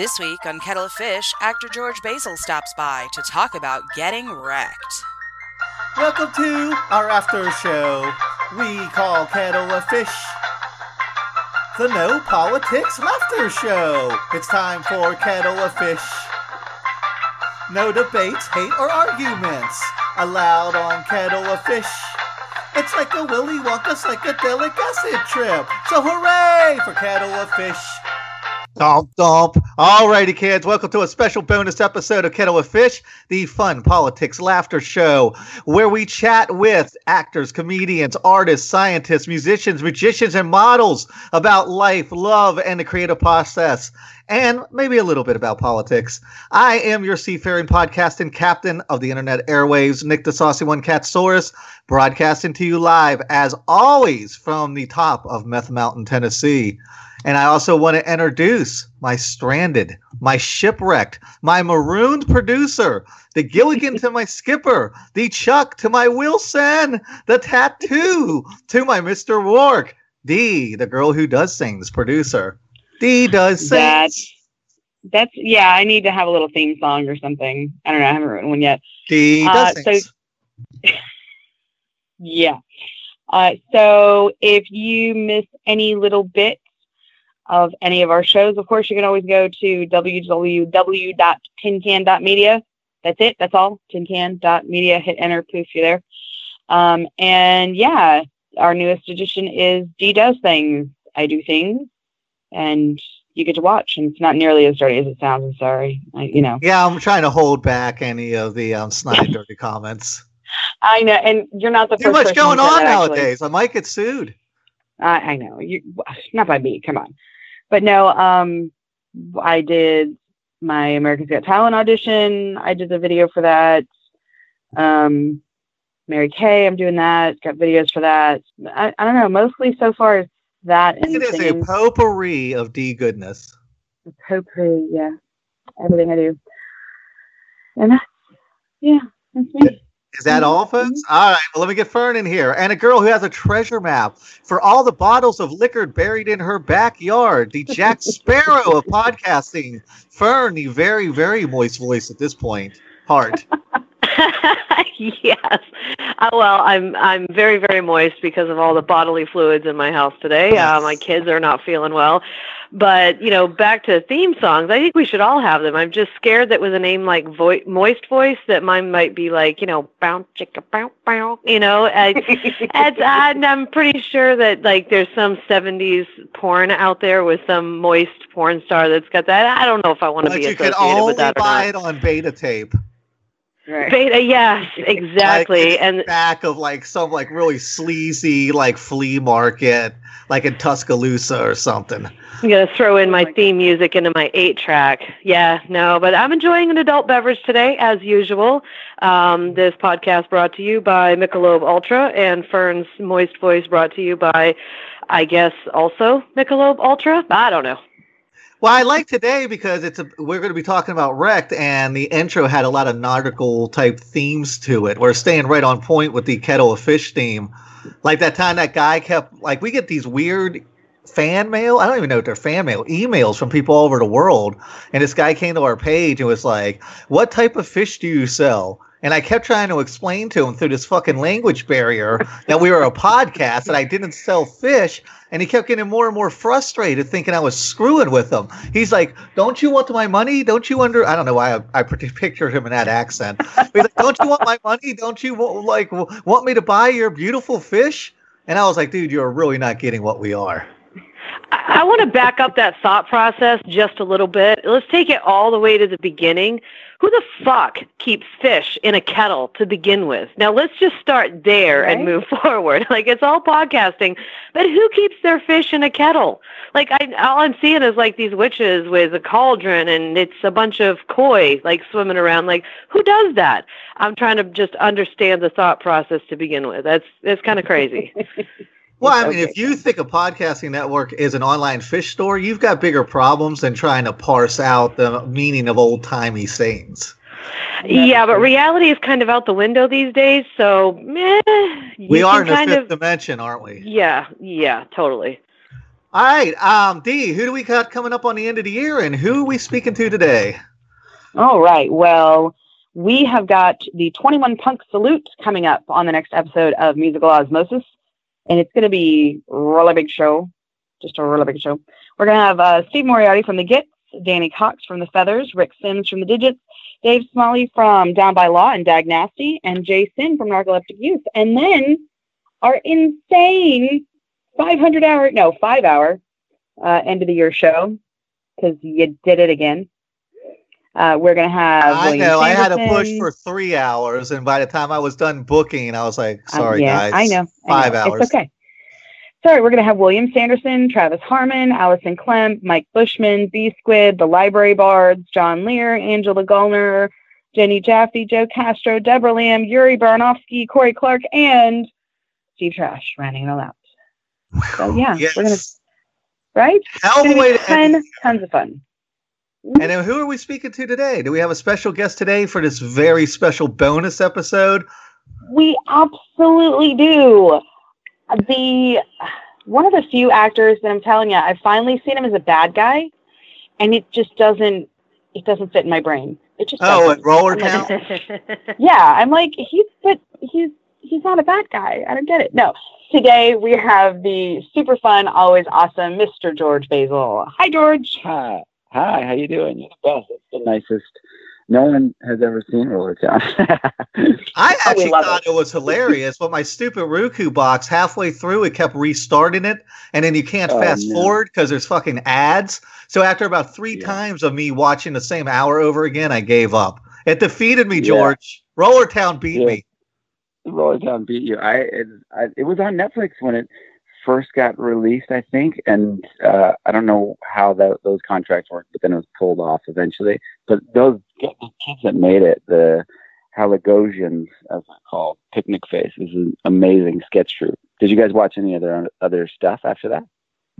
This week on Kettle of Fish, actor George Basil stops by to talk about getting wrecked. Welcome to our after show. We call Kettle of Fish the No Politics Laughter Show. It's time for Kettle of Fish. No debates, hate, or arguments allowed on Kettle of Fish. It's like a Willy Wonka psychedelic acid trip. So hooray for Kettle of Fish. Dump, dump. Alrighty, kids, welcome to a special bonus episode of Kettle of Fish, the fun politics laughter show, where we chat with actors, comedians, artists, scientists, musicians, magicians, and models about life, love, and the creative process, and maybe a little bit about politics. I am your seafaring podcasting captain of the internet airwaves, Nick the Saucy One Catsaurus, broadcasting to you live, as always, from the top of Meth Mountain, Tennessee. And I also want to introduce my stranded, my shipwrecked, my marooned producer, the Gilligan to my skipper, the Chuck to my Wilson, the tattoo to my Mr. Roarke, D, the girl who does things, producer. D does things. That's that's yeah. I need to have a little theme song or something. I don't know. I haven't written one yet. D does Uh, things. so- Yeah. Uh, so if you miss any little bit of any of our shows, of course, you can always go to www.tincan.media. That's it. That's all. Tincan.media. Hit enter. Poof, you're there. Um, and yeah, our newest edition is D Does Things. I do things. And you get to watch. And it's not nearly as dirty as it sounds. I'm sorry. I, you know. yeah, I'm trying to hold back any of the um, snide, dirty comments. I know. And you're not the Too first much going on that, nowadays. I might get sued. I, I know you, not by me. Come on, but no. Um, I did my America's Got Talent audition. I did the video for that. Um, Mary Kay, I'm doing that. Got videos for that. I, I don't know. Mostly so far that and It is a potpourri of D goodness. A potpourri. Yeah, everything I do. And that's yeah, that's me. Is that all, folks? All right. Well, let me get Fern in here. And a girl who has a treasure map for all the bottles of liquor buried in her backyard. The Jack Sparrow of podcasting. Fern, the very, very moist voice at this point. Heart. yes. Uh, well, I'm I'm very very moist because of all the bodily fluids in my house today. Uh, my kids are not feeling well. But you know, back to theme songs. I think we should all have them. I'm just scared that with a name like Vo- Moist Voice, that mine might be like you know, bounce chicka bounce bounce. You know, I, and, and I'm pretty sure that like there's some 70s porn out there with some moist porn star that's got that. I don't know if I want to be you associated with that or buy not. it on beta tape. Right. Beta, yes, exactly. Like, and back of like some like really sleazy like flea market, like in Tuscaloosa or something. I'm gonna throw in Oh my my theme music into my eight track. Yeah, no, but I'm enjoying an adult beverage today, as usual. Um, this podcast brought to you by Michelob Ultra, and Fern's Moist Voice brought to you by, I guess, also Michelob Ultra. I don't know. Well, I like today because it's a we're going to be talking about Wrecked, and the intro had a lot of nautical type themes to it. We're staying right on point with the kettle of fish theme. Like that time that guy kept like we get these weird fan mail. I don't even know if they're fan mail emails from people all over the world. And this guy came to our page and was like, "What type of fish do you sell?" And I kept trying to explain to him through this fucking language barrier that we were a podcast and I didn't sell fish. And he kept getting more and more frustrated, thinking I was screwing with him. He's like, "Don't you want my money? Don't you under?" I don't know why I, I pictured him in that accent. He's like, "Don't you want my money? Don't you wa- like want me to buy your beautiful fish?" And I was like, "Dude, you're really not getting what we are." I, I want to back up that thought process just a little bit. Let's take it all the way to the beginning. Who the fuck keeps fish in a kettle to begin with? Now let's just start there and move forward. Like it's all podcasting, but who keeps their fish in a kettle? Like I, all I'm seeing is like these witches with a cauldron, and it's a bunch of koi like swimming around. Like who does that? I'm trying to just understand the thought process to begin with. That's that's kind of crazy. Well, I mean, Okay. if you think a podcasting network is an online fish store, you've got bigger problems than trying to parse out the meaning of old timey sayings. Yeah, but reality is kind of out the window these days. So, meh, We are in the fifth of. dimension, aren't we? Yeah, yeah, totally. All right, um, D, who do we got coming up on the end of the year, and who are we speaking to today? All right. Well, we have got the 21 Punk Salute coming up on the next episode of Musical Osmosis, and it's going to be a really big show, just a really big show. We're going to have uh, Steve Moriarty from the Gits, Danny Cox from the Feathers, Rick Sims from the Didjits, Dave Smalley from Down by Law and Dag Nasty, and Jay Sin from Narcoleptic Youth. And then our insane 500 hour, no, five hour uh, end of the year show because you did it again. Uh, we're gonna have. I William know. I had to push for three hours, and by the time I was done booking, I was like, Uh, "Sorry, yeah, guys, I know. I five know. hours." It's okay. Sorry, we're going to have William Sanderson, Travis Harmon, Allison Klemp, Mike Bushman, B Squid, the Library Bards, John Lear, Angela Gullner, Jenny Jaffe, Joe Castro, Deborah Lamb, Yuri Baranowski, Corey Clark, and Steve Trash rounding it all out. So, yeah, yes. we're going to, right? Hell of It's gonna way be to ton, tons of fun. And then who are we speaking to today? Do we have a special guest today for this very special bonus episode? We absolutely do. The one of the few actors that I'm telling you, I've finally seen him as a bad guy, and it just doesn't it doesn't fit in my brain. It just Oh, doesn't. at Roller I'm like, yeah, I'm like he's but he's he's not a bad guy. I don't get it. No. Today we have the super fun, always awesome Mr. George Basil. Hi George. Hi, hi. How you doing? You're the best. It's the nicest. No one has ever seen Roller Town. I actually thought it. was hilarious, but my stupid Roku box halfway through it kept restarting it, and then you can't Oh, fast forward because there's fucking ads. So after about three Yeah. times of me watching the same hour over again, I gave up. It defeated me, Yeah. George. Roller Town beat Yeah. me. Roller Town beat you. I it, I it was on Netflix when it first got released, I think, and uh, I don't know how that, those contracts worked, but then it was pulled off eventually. But those the kids that made it, the Haligonians, as I call Picnic Face, is an amazing sketch troupe. Did you guys watch any other other stuff after that?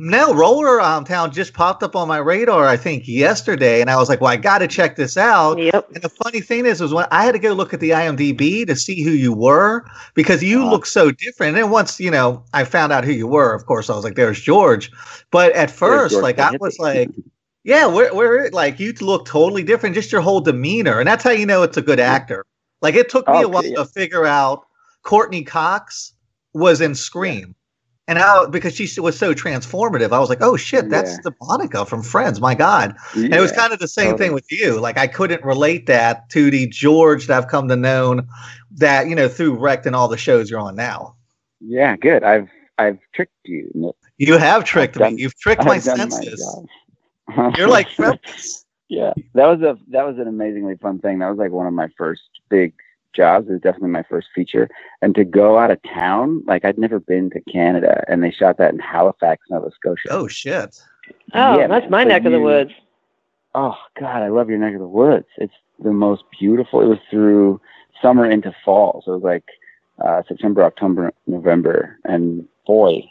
No, Roller um, Town just popped up on my radar, I think, yesterday, and I was like, "Well, I got to check this out." Yep. And the funny thing is, was when I had to go look at the IMDb to see who you were because you Uh-huh. look so different. And then once you know, I found out who you were. Of course, I was like, "There's George." But at first, like I was like, "Yeah, where, where?" Like you look totally different, just your whole demeanor, and that's how you know it's a good actor. Like it took me Oh, a while yeah. to figure out Courteney Cox was in Scream. And how because she was so transformative, I was like, "Oh shit, that's Yeah. the Monica from Friends." My God, and it was kind of the same totally. thing with you. Like I couldn't relate that to the George that I've come to know that, you know, through Wrecked and all the shows you're on now. Yeah, good. I've I've tricked you. Nick. You have tricked done- me. You've tricked my I've my senses. job. You're like yeah, that was a that was an amazingly fun thing. That was like one of my first big jobs. It was definitely my first feature. And to go out of town, like I'd never been to Canada, and they shot that in Halifax, Nova Scotia. Oh shit. Oh, Yeah, that's my So neck of the woods. Oh God, I love your neck of the woods. It's the most beautiful. It was through summer into fall, so it was like uh, September, October, November, and boy,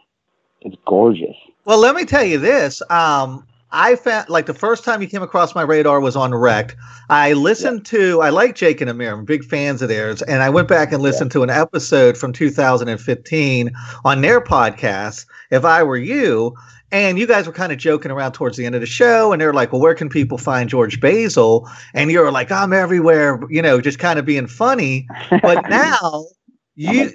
it's gorgeous. Well, let me tell you this. Um, I found like the first time you came across my radar was on Wrecked. I listened to I like Jake and Amir. I'm big fans of theirs, and I went back and listened to an episode from 2015 on their podcast. If I were you, and you guys were kind of joking around towards the end of the show, and they're like, "Well, where can people find George Basil?" And you're like, "I'm everywhere," you know, just kind of being funny. But now you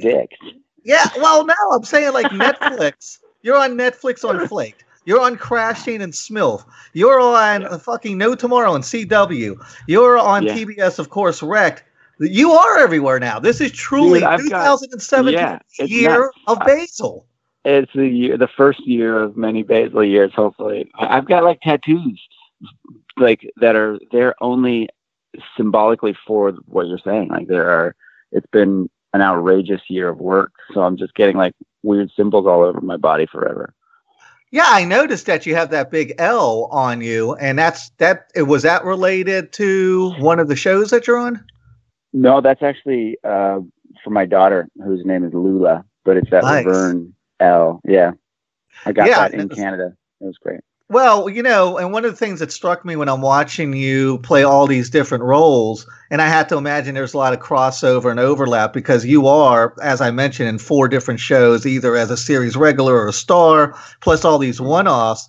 yeah, well, now I'm saying like Netflix. You're on Netflix on Flaked. You're on Crashing and Smilf. You're on uh, fucking No Tomorrow and CW. You're on Yeah. TBS, of course, Wrecked. You are everywhere now. This is truly Dude, I've got- 2017 yeah, year of Basil. It's the year, the first year of many Basil years. Hopefully, I've got like tattoos, like that are there only symbolically for what you're saying. Like there are, it's been an outrageous year of work, so I'm just getting like weird symbols all over my body forever. Yeah, I noticed that you have that big L on you, and that's that. Was that related to one of the shows that you're on? No, that's actually uh, for my daughter, whose name is Lula, but it's that Nice. Laverne L. Yeah, I got Yeah, that in Canada. It was great. Well, you know, and one of the things that struck me when I'm watching you play all these different roles, and I had to imagine there's a lot of crossover and overlap because you are, as I mentioned, in four different shows, either as a series regular or a star, plus all these one offs.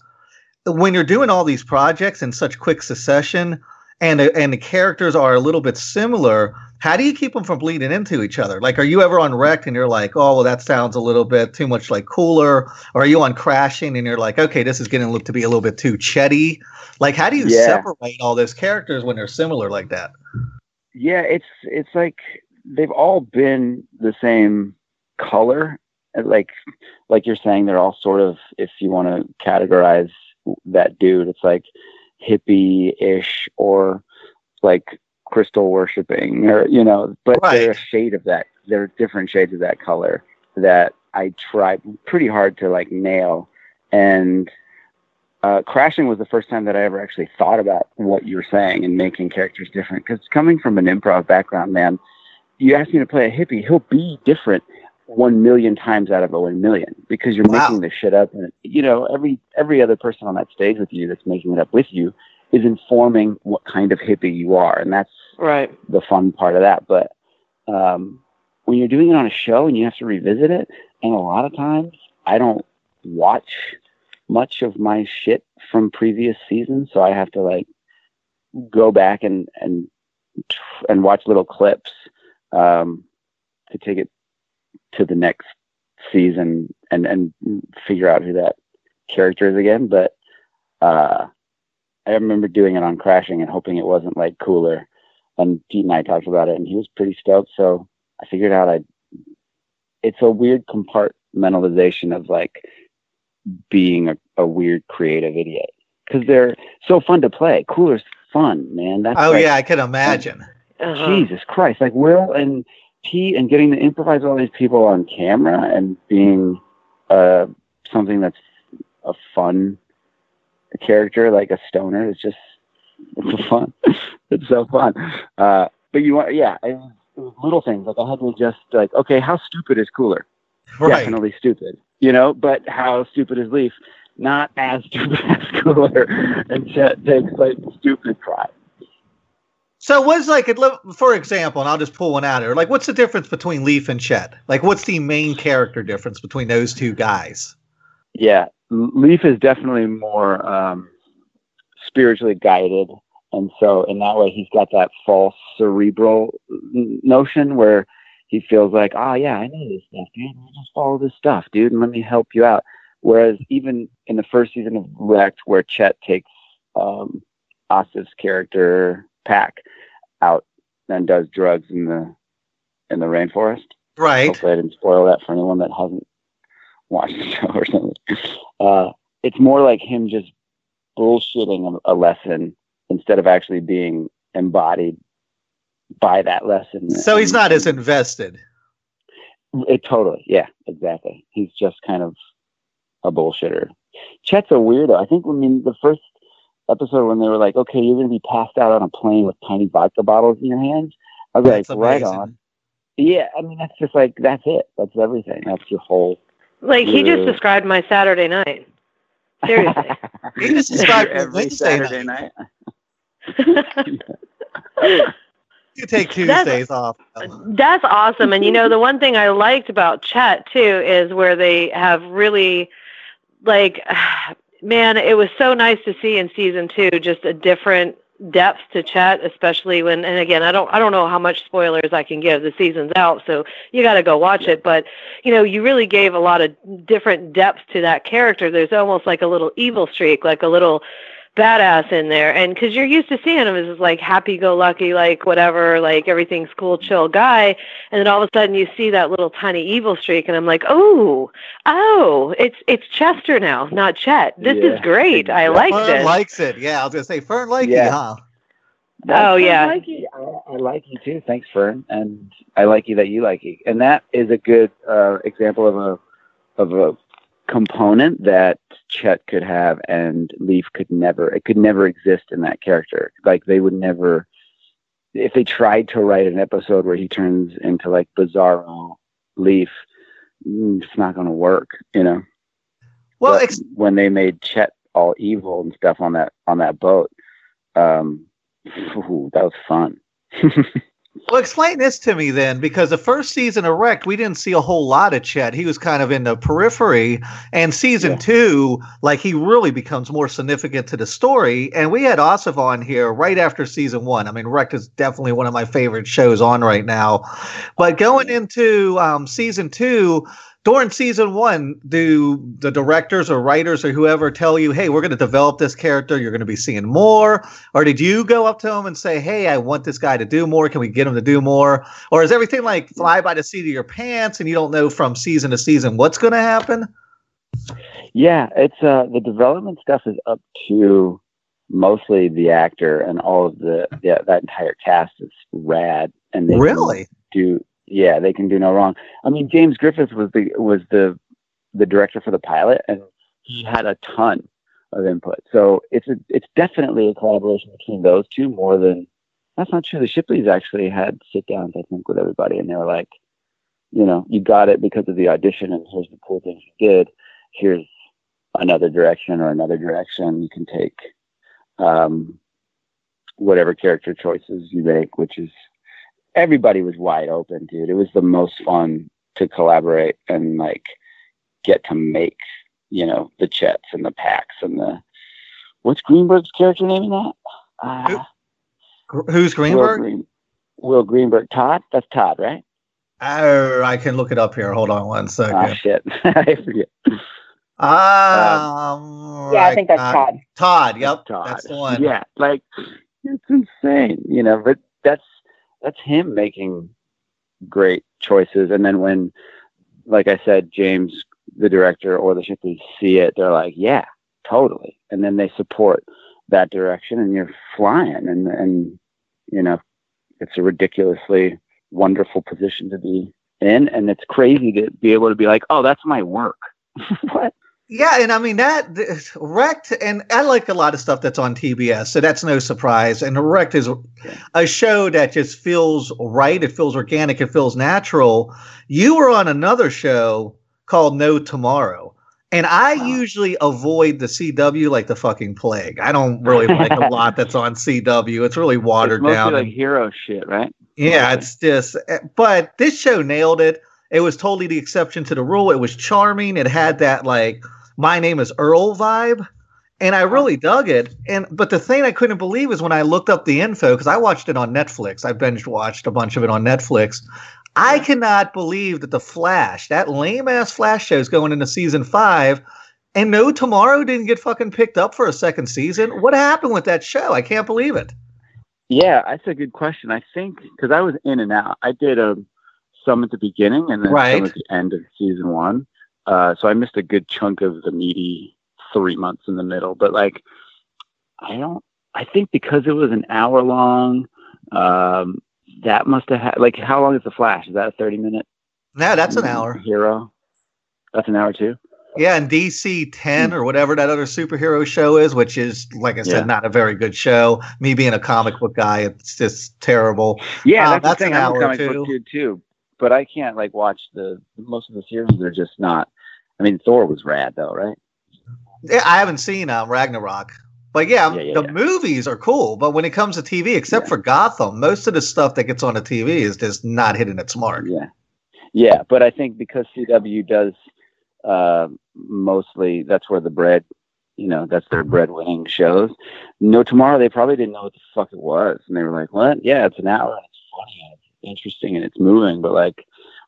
When you're doing all these projects in such quick succession, and and the characters are a little bit similar, how do you keep them from bleeding into each other? Like, are you ever on Wrecked and you're like, oh, well, that sounds a little bit too much like Cooler? Or are you on Crashing and you're like, okay, this is getting to look to be a little bit too Chetty? Like, how do you Yeah. separate all those characters when they're similar like that? Yeah, it's it's like they've all been the same color. Like like you're saying, they're all sort of if you want to categorize that dude, it's like hippie-ish or like crystal worshiping or you know, but they're a shade of that. They're different shades of that color that I tried pretty hard to like nail and uh, crashing was the first time that I ever actually thought about what you're saying and making characters different. Because coming from an improv background, man, you ask me to play a hippie, he'll be different one million times out of a one million because you're Wow. making this shit up, and you know every every other person on that stage with you that's making it up with you is informing what kind of hippie you are, and that's Right. the fun part of that. But um, when you're doing it on a show and you have to revisit it, and a lot of times I don't watch much of my shit from previous seasons, so I have to like go back and and and watch little clips um, to take it to the next season and and figure out who that character is again. But uh, I remember doing it on Crashing and hoping it wasn't like cooler. And Pete and I talked about it, and he was pretty stoked. So I figured out I. It's a weird compartmentalization of like being a, a weird creative idiot because they're so fun to play. Cooler's fun, man. That's Oh, like, yeah, I can imagine. Uh-huh. Jesus Christ! Like Will and Pete, and getting to improvise all these people on camera and being uh, something that's a fun character, like a stoner. It's just it's fun. it's so fun. Uh, but you want, yeah, it was, it was little things. Like I had to just like, okay, how stupid is Cooler? Right. Definitely stupid, you know. But how stupid is Leaf? Not as stupid as Cooler. and Chet takes like stupid pride. So what's like, for example, and I'll just pull one out here. Like, what's the difference between Leaf and Chet? Like, what's the main character difference between those two guys? Yeah, Leaf is definitely more um, spiritually guided, and so in that way, he's got that false cerebral notion where he feels like, oh yeah, I know this stuff, dude. Me Just follow this stuff, dude, and let me help you out. Whereas even in the first season of Wrecked, where Chet takes um, Asif's character Pack out and does drugs in the in the rainforest. Right. Hopefully, I didn't spoil that for anyone that hasn't watched the show or something. Uh, it's more like him just bullshitting a, a lesson instead of actually being embodied by that lesson. So he's And- not as invested. It totally, yeah, exactly. He's just kind of a bullshitter. Chet's a weirdo. I think. I mean, the first episode when they were like, "Okay, you're going to be passed out on a plane with tiny vodka bottles in your hands," I was That's like, "Right on." Yeah, I mean, that's just like that's it. That's everything. That's your whole. Like he just described my Saturday night. Seriously. He just described Every Saturday night. night. You take That's- Tuesdays off. That's awesome. And you know, the one thing I liked about Chet too is where they have really like man, it was so nice to see in season 2 just a different depth to Chet, especially when and again, I don't I don't know how much spoilers I can give. The season's out, so you got to go watch it, but you know, you really gave a lot of different depth to that character. There's almost like a little evil streak, like a little badass in there and because you're used to seeing him as this like happy-go-lucky like whatever like everything's cool chill guy and then all of a sudden you see that little tiny evil streak and i'm like oh oh it's it's chester now not chet this Yeah, is great i like Fern this likes it. Yeah, I was gonna say Fern likes Yeah. it, huh? Oh, yeah. I like you. I, I like you too. Thanks, Fern, and I like you that you like you. And that is a good uh, example of a of a component that Chet could have and Leaf could never. It could never exist in that character. Like they would never. If they tried to write an episode where he turns into like Bizarro Leaf, mm, it's not going to work. You know. Well, ex- when they made Chet all evil and stuff on that on that boat. Um, ooh, that was fun. Well, explain this to me then, because the first season of Wrecked, we didn't see a whole lot of Chet. He was kind of in the periphery. And season Yeah. two, like he really becomes more significant to the story. And we had Asif on here right after season one. I mean, Wrecked is definitely one of my favorite shows on right now. But going into um, season two, during season one, do the directors or writers or whoever tell you, hey, we're going to develop this character, you're going to be seeing more? Or did you go up to him and say, hey, I want this guy to do more? Can we get him to do more? Or is everything like fly by the seat of your pants and you don't know from season to season what's going to happen? Yeah, it's uh the development stuff is up to mostly the actor and all of the yeah that entire cast is rad and they Really? do yeah they can do no wrong. I mean James Griffith was the was the the director for the pilot and he had a ton of input. So it's a, it's definitely a collaboration between those two more than that's not true. The Shipleys actually had sit downs I think with everybody and they were like, you know, you got it because of the audition and here's the cool things you did. Here's another direction or another direction you can take um, whatever character choices you make, which is everybody was wide open, dude. It was the most fun to collaborate and like get to make, you know, the Chets and the Packs and the what's Greenberg's character name in that? Uh, Gr- Who's Will, Greenberg? Green, Will Greenberg. Todd? That's Todd, right? Oh, I can look it up here. Hold on one second. Ah, second. shit. I forget. Um, Yeah, I think that's uh, Todd. Todd. Yep, Todd. that's the one. Yeah, like it's insane, you know. But that's that's him making great choices, and then when, like I said, James, the director or the Shipleys see it, they're like, "Yeah, totally," and then they support that direction, and you're flying, and and you know, it's a ridiculously wonderful position to be in, and it's crazy to be able to be like, "Oh, that's my work." what? Yeah, and I mean that Wrecked, and I like a lot of stuff that's on TBS, so that's no surprise. And Wrecked is a show that just feels right. It feels organic. It feels natural. You were on another show called No Tomorrow, and I Wow. usually avoid the CW like the fucking plague. I don't really like a lot that's on CW. It's really watered it's down. like hero shit, right? yeah, it's just, eh, but this show nailed it. It was totally the exception to the rule. It was charming. It had that like my name is Earl vibe, and I really dug it. And but the thing I couldn't believe is when I looked up the info because I watched it on Netflix. I binge watched a bunch of it on Netflix. I cannot believe that the Flash, that lame ass Flash show, is going into season five. And no, tomorrow didn't get fucking picked up for a second season. What happened with that show? I can't believe it. Yeah, that's a good question. I think because I was in and out. I did a some at the beginning and then Right. some at the end of season one. Uh, so I missed a good chunk of the meaty three months in the middle. But like, I don't. I think because it was an hour long, um, that must have had like how long is the Flash? Is that a thirty minute? No, that's an hour. Hero. That's an hour too. Yeah, and DC 10 or whatever that other superhero show is, which is, like I said. Yeah. not a very good show. Me being a comic book guy, it's just terrible. Yeah, Uh, that's, that's an I'm a hour comic too. book dude too, but I can't like watch the most of the series. Are just not. I mean, Thor was rad though, right? Yeah, I haven't seen um, Ragnarok. But yeah, Yeah, yeah, the movies are cool. But when it comes to TV, except for Gotham, most of the stuff that gets on the TV is just not hitting its mark. Yeah, yeah, but I think because CW does uh, mostly that's where the bread, you know, that's their bread-winning shows. No Tomorrow, they probably didn't know what the fuck it was, and they were like, "What? Yeah, it's an hour, and it's funny, and it's interesting, and it's moving, but like."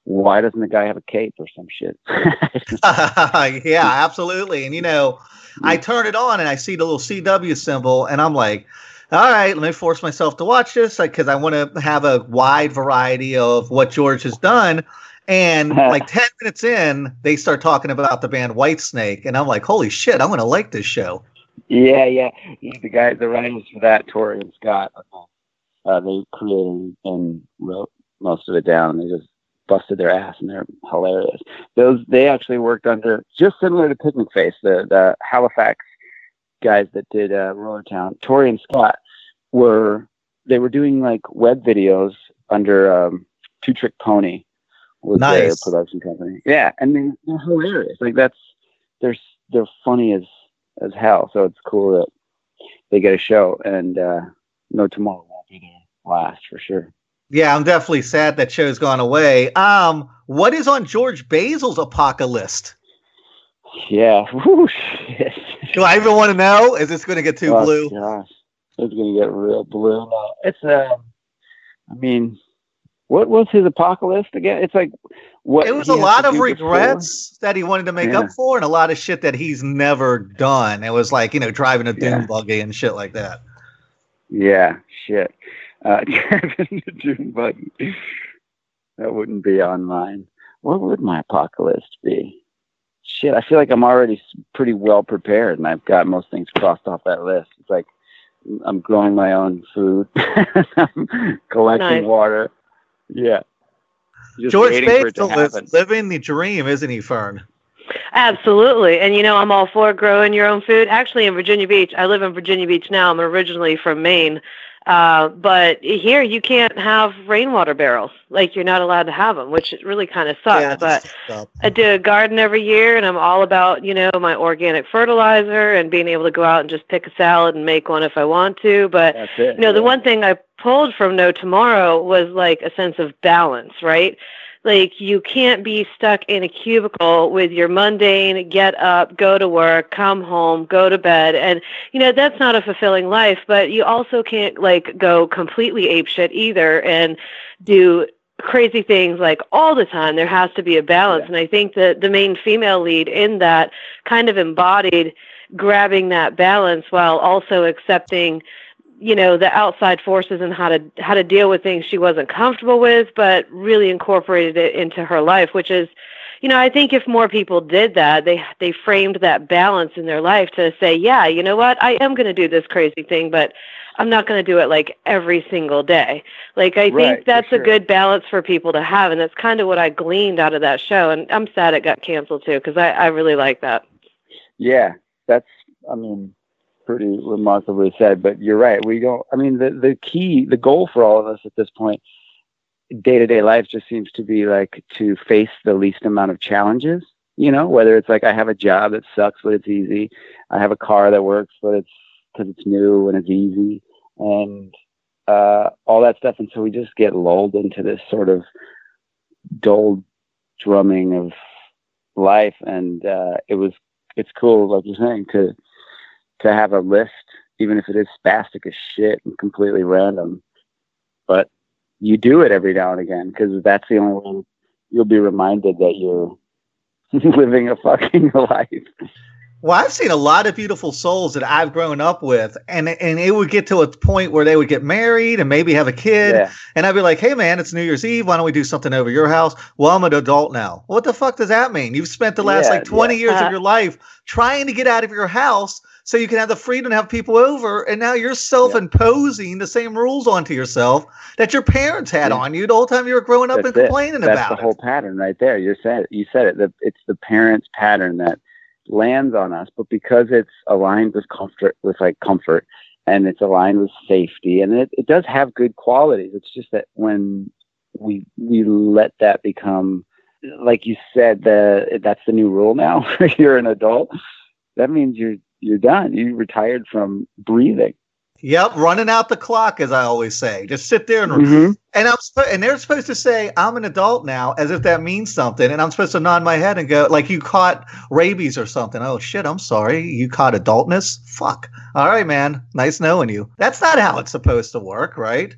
Why doesn't the guy have a cape or some shit? yeah, absolutely. And you know, I turn it on and I see the little CW symbol, and I'm like, all right, let me force myself to watch this because I want to have a wide variety of what George has done. And like 10 minutes in, they start talking about the band Whitesnake, and I'm like, holy shit, I'm going to like this show. Yeah, yeah. The guys, the writers for that, Tori and Scott, uh, they created and wrote most of it down. They just busted their ass, and they're hilarious. Those they actually worked under just similar to Picnic Face, the the Halifax guys that did uh, Roller Town. Tori and Scott were they were doing like web videos under um, Two Trick Pony was their production company. Yeah, and they, they're hilarious. Like that's they're they're funny as as hell. So it's cool that they get a show, and uh, no tomorrow won't be their last for sure. Yeah, I'm definitely sad that show's gone away. Um, what is on George Basil's apocalypse? Yeah. Whew, shit. Do I even want to know? Is this going to get too oh, blue? Gosh, it's going to get real blue. No, it's uh, I mean, what was his apocalypse again? It's like what It was a lot of regrets that he wanted to make Yeah. up for, and a lot of shit that he's never done. It was like you know driving a dune Yeah. buggy and shit like that. Yeah, shit. Uh, driving the June buggy. That wouldn't be on mine. What would my apocalypse be? Shit, I feel like I'm already pretty well prepared, and I've got most things crossed off that list. It's like I'm growing my own food, I'm collecting Nice. water. Yeah. Just George waiting for it to Basil is living the dream, isn't he, Fern? Absolutely. And you know, I'm all for growing your own food. Actually, in Virginia Beach, I live in Virginia Beach now. I'm originally from Maine. Uh, but here you can't have rainwater barrels. Like you're not allowed to have them, which really kind of sucks. Yeah, but that's. I do a garden every year and I'm all about, you know, my organic fertilizer and being able to go out and just pick a salad and make one if I want to. But That's it. you know, the one thing I pulled from No Tomorrow was like a sense of balance, right? Like you can't be stuck in a cubicle with your mundane get up, go to work, come home, go to bed. And you know, that's not a fulfilling life, but you also can't like go completely apeshit either and do crazy things like all the time. There has to be a balance. Yeah. And I think that the main female lead in that kind of embodied grabbing that balance while also accepting you know the outside forces and how to how to deal with things she wasn't comfortable with but really incorporated it into her life which is you know i think if more people did that they they framed that balance in their life to say yeah you know what? I am going to do this crazy thing but i'm not going to do it like every single day. Like i Right, think that's sure. a good balance for people to have and that's kind of what i gleaned out of that show and i'm sad it got canceled too because I, I really like that. Yeah, that's I mean pretty remarkably said. But you're right. We don't. I mean, the the key, the goal for all of us at this point, day to day life, just seems to be like to face the least amount of challenges. You know, whether it's like I have a job that sucks but it's easy, I have a car that works but it's because it's new and it's easy, and uh, all that stuff. And so we just get lulled into this sort of dull drumming of life, and uh, it was it's cool, like you're saying, to to have a list, even if it is spastic as shit and completely random. But you do it every now and again because that's the only way you'll be reminded that you're living a fucking life. Well, I've seen a lot of beautiful souls that I've grown up with, and and it would get to a point where they would get married and maybe have a kid, Yeah, and I'd be like, "Hey, man, it's New Year's Eve. Why don't we do something over your house?" Well, I'm an adult now. What the fuck does that mean? You've spent the last Yeah, like 20 yeah. years of your life trying to get out of your house so you can have the freedom to have people over, and now you're self-imposing the same rules onto yourself that your parents had Yeah. on you the whole time you were growing up That's and it. complaining that's about the whole pattern right there. You said it. You said it. The, it's the parents' pattern that lands on us, but because it's aligned with comfort, with like comfort, and it's aligned with safety, and it, it does have good qualities. It's just that when we we let that become, like you said, the that's the new rule now. you're an adult. That means you're you're done. You retired from breathing. Yep, running out the clock, as I always say. Just sit there and Mhm. And I'm sp- and they're supposed to say I'm an adult now, as if that means something. And I'm supposed to nod my head and go like you caught rabies or something. Oh shit, I'm sorry. You caught adultness. Fuck. All right, man. Nice knowing you. That's not how it's supposed to work, right?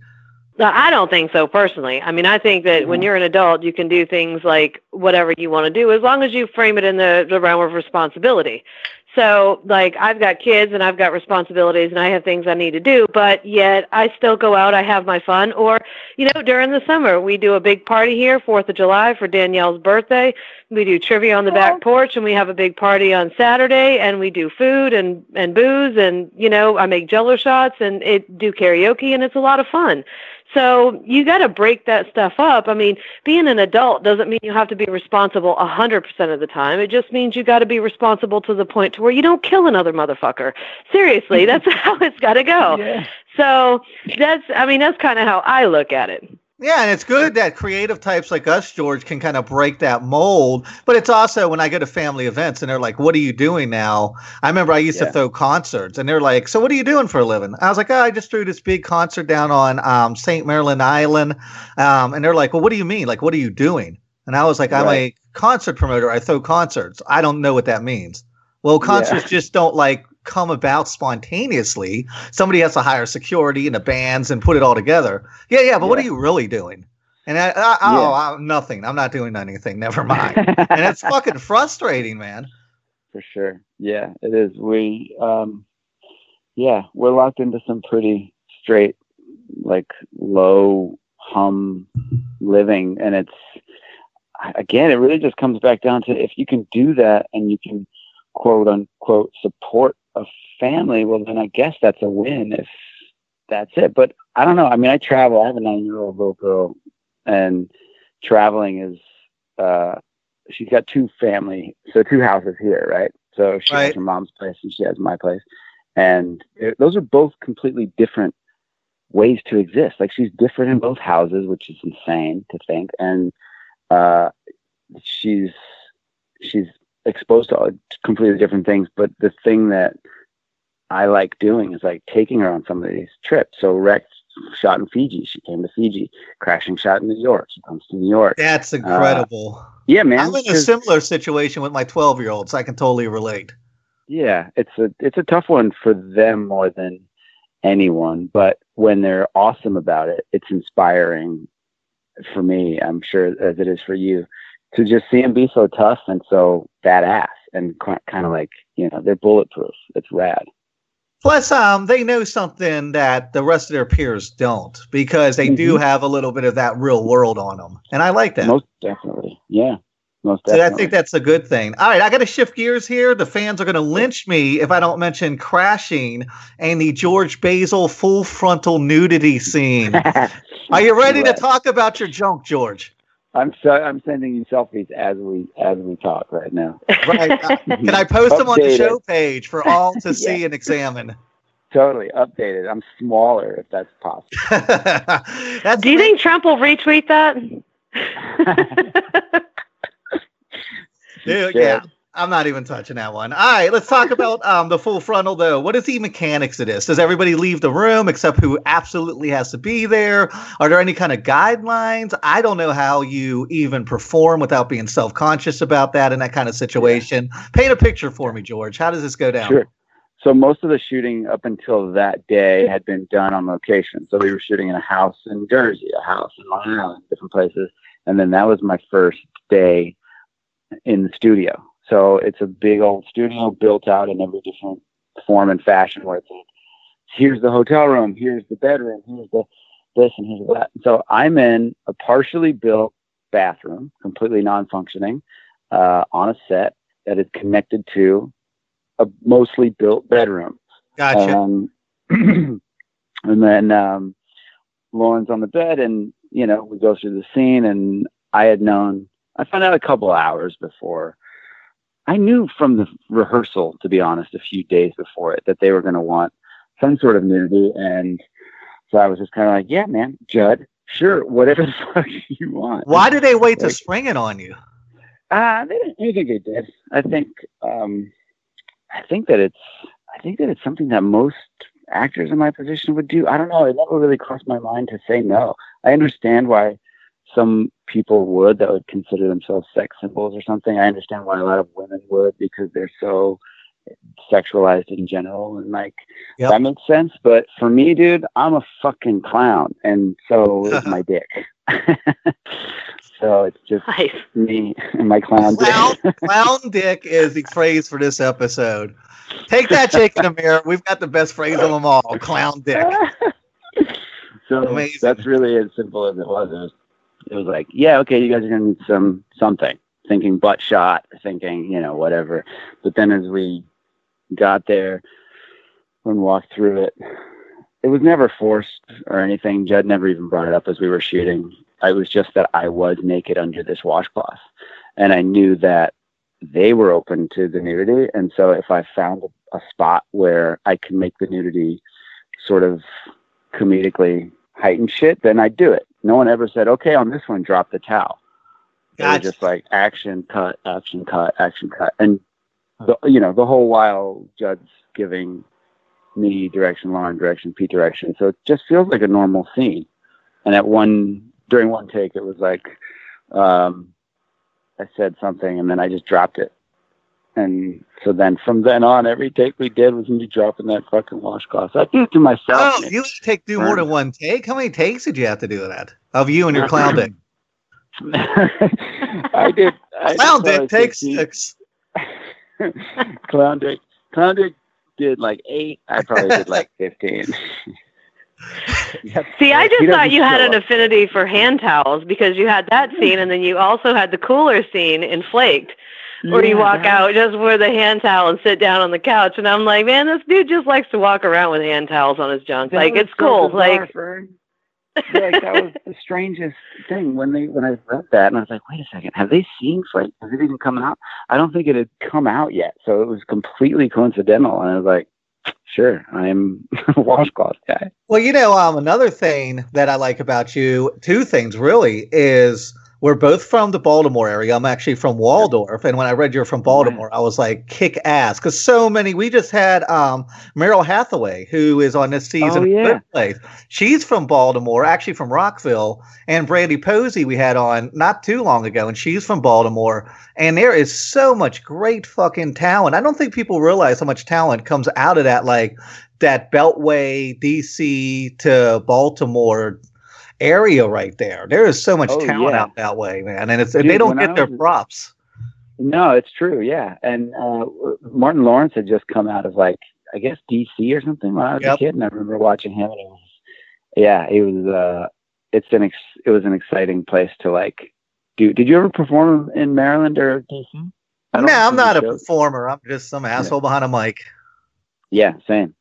No, I don't think so personally. I mean, I think that when Mhm. you're an adult, you can do things like whatever you want to do as long as you frame it in the, the realm of responsibility. So, like, I've got kids and I've got responsibilities and I have things I need to do, but yet I still go out, I have my fun. Or, you know, during the summer, we do a big party here, 4th of July for Danielle's birthday. We do trivia on the back porch and we have a big party on Saturday and we do food and, and booze and, you know, I make jello shots and it do karaoke and it's a lot of fun. So you got to break that stuff up. I mean, being an adult doesn't mean you have to be responsible a 100% of the time. It just means you got to be responsible to the point to where you don't kill another motherfucker. Seriously, hmm. that's how it's got to go. Yeah. So that's, I mean, that's kind of how I look at it. Yeah, and it's good that creative types like us, George, can kind of break that mold. But it's also when I go to family events and they're like, "What are you doing now?" I remember I used Yeah. to throw concerts, and they're like, "So what are you doing for a living?" I was like, "Oh, I just threw this big concert down on um, St. Maryland Island," um, and they're like, "Well, what do you mean? Like, what are you doing?" And I was like, "I'm Right. a concert promoter. I throw concerts. I don't know what that means." Well, Yeah. concerts just don't like come about spontaneously. Somebody has to hire security and the bands and put it all together. Yeah, yeah, but what are you really doing? And I, I oh, I, nothing. I'm not doing anything. Never mind. and it's fucking frustrating, man. for sure. Yeah, it is. We, um, yeah, we're locked into some pretty straight, like low hum living, and it's again, it really just comes back down to if you can do that and you can quote unquote support a family, well, then I guess that's a win if that's it. But I don't know. I mean, I travel. I have a nine-year-old little girl, and traveling is. uh she's got two family, so two houses here, right? So she Right. has her mom's place and she has my place, and it- those are both completely different ways to exist. Like she's different in both houses, which is insane to think, and uh, she's she's exposed to completely different things. But the thing that I like doing is like taking her on some of these trips. So Wrecked shot in Fiji. She came to Fiji. Crashing shot in New York. She comes to New York. That's uh, incredible. Yeah, man. I'm in a similar situation with my 12 year old, so I can totally relate. Yeah, it's a it's a tough one for them more than anyone, but when they're awesome about it, it's inspiring for me. I'm sure as it is for you to just see him be so tough and so badass and kind of like you know they're bulletproof. It's rad. Plus, um, they know something that the rest of their peers don't because they do Mhm. have a little bit of that real world on them, and I like that. Most definitely, yeah, most So I think that's a good thing. All right, I got to shift gears here. The fans are going to lynch me if I don't mention crashing and the George Basil full frontal nudity scene. Are you ready to talk about your junk, George? I'm so I'm sending you selfies as we as we talk right now. Right? Uh, Can I post them on the show page for all to see and examine? Totally updated. I'm smaller if that's possible. That's Do you think Trump will retweet that? Dude, yeah. I'm not even touching that one. All right, let's talk about um, the full frontal though. What is the mechanics of this? Does everybody leave the room except who absolutely has to be there? Are there any kind of guidelines? I don't know how you even perform without being self-conscious about that in that kind of situation. Paint a picture for me, George. How does this go down? Sure. So most of the shooting up until that day had been done on location. So we were shooting in a house in Jersey, a house in Long Island, different places, and then that was my first day in the studio. So it's a big old studio built out in every different form and fashion where it's like, here's the hotel room, here's the bedroom, here's the this and here's that. So I'm in a partially built bathroom, completely non-functioning, uh, on a set that is connected to a mostly built bedroom. Gotcha. Um, and then um, Lauren's on the bed, and you know we go through the scene, and I had known. I found out a couple hours before. I knew from the rehearsal, to be honest, a few days before it, that they were going to want some sort of nudity, and so I was just kind of like, "Yeah, man, Judd, sure, whatever the fuck you want." Why did they wait to spring it on you? Uh, they didn't. I think they did. I think. Um, I think that it's. I think that it's something that most actors in my position would do. I don't know. It never really crossed my mind to say no. I understand why some people would that would consider themselves sex symbols or something. I understand why a lot of women would because they're so sexualized in general and like Yep. that makes sense. But for me, dude, I'm a fucking clown, and so is my dick. so it's just Nice. me and my clown Clown, dick. clown dick is the phrase for this episode. Take that, Jake and Amir. We've got the best phrase of them all. Clown dick. so Amazing. that's really as simple as it was. It was, it was like, yeah, okay, you guys are gonna need some something. Thinking butt shot, thinking you know whatever. But then as we got there and walked through it, it was never forced or anything. Judd never even brought it up as we were shooting. I was just that I was naked under this washcloth, and I knew that they were open to the nudity. And so if I found a, spot where I could make the nudity sort of comedically heightened shit, then I'd do it. No one ever said, okay, on this one, drop the towel. They were just like action, cut, action, cut, action, cut. And, the, you know, the whole while Judd's giving me direction, Lauren direction, Pete direction. So it just feels like a normal scene. And at one, during one take, it was like, um, I said something and then I just dropped it. And so then from then on, every take we did was me dropping that fucking washcloth. I do it to myself. Oh, man. you take do more than one take. How many takes did you have to do that of you and your clown dick? I did. I Clown did dick take 15. six. Clown dick. Clown dick did like eight. I probably did like fifteen. See, I just doesn't thought you had an up. affinity for hand towels because you had that scene, and then you also had the cooler scene in Flaked, where you walk that out just with a hand towel and sit down on the couch. And I'm like, man, this dude just likes to walk around with hand towels on his junk. That Like, it's so cool. bizarre, Like, like that was the strangest thing when they when I read that and I was like, wait a second, have they seen Flake? Has it even come out? I don't think it had come out yet, so it was completely coincidental. And I was like, sure, I'm a washcloth guy. Well, you know, um, another thing that I like about you, two things really, is we're both from the Baltimore area. I'm actually from Waldorf, and when I read you're from Baltimore, I was like, kick ass, because so many. We just had um, Meryl Hathaway, who is on this season Oh, yeah. Place. She's from Baltimore, actually from Rockville, and Brandie Posey we had on not too long ago, and she's from Baltimore. And there is so much great fucking talent. I don't think people realize how much talent comes out of that, like that Beltway, DC to Baltimore area right there. There is so much Oh, talent yeah. out that way, man, and it's Dude, they don't get their was- props. No, it's true. Yeah, and uh, Martin Lawrence had just come out of like I guess DC or something when I was Yep. a kid, and I remember watching him, and it was yeah, it was uh, it's an ex- it was an exciting place to like do. Did you ever perform in Maryland or DC? No, I'm not a showed. performer. I'm just some asshole behind a mic. Yeah, same.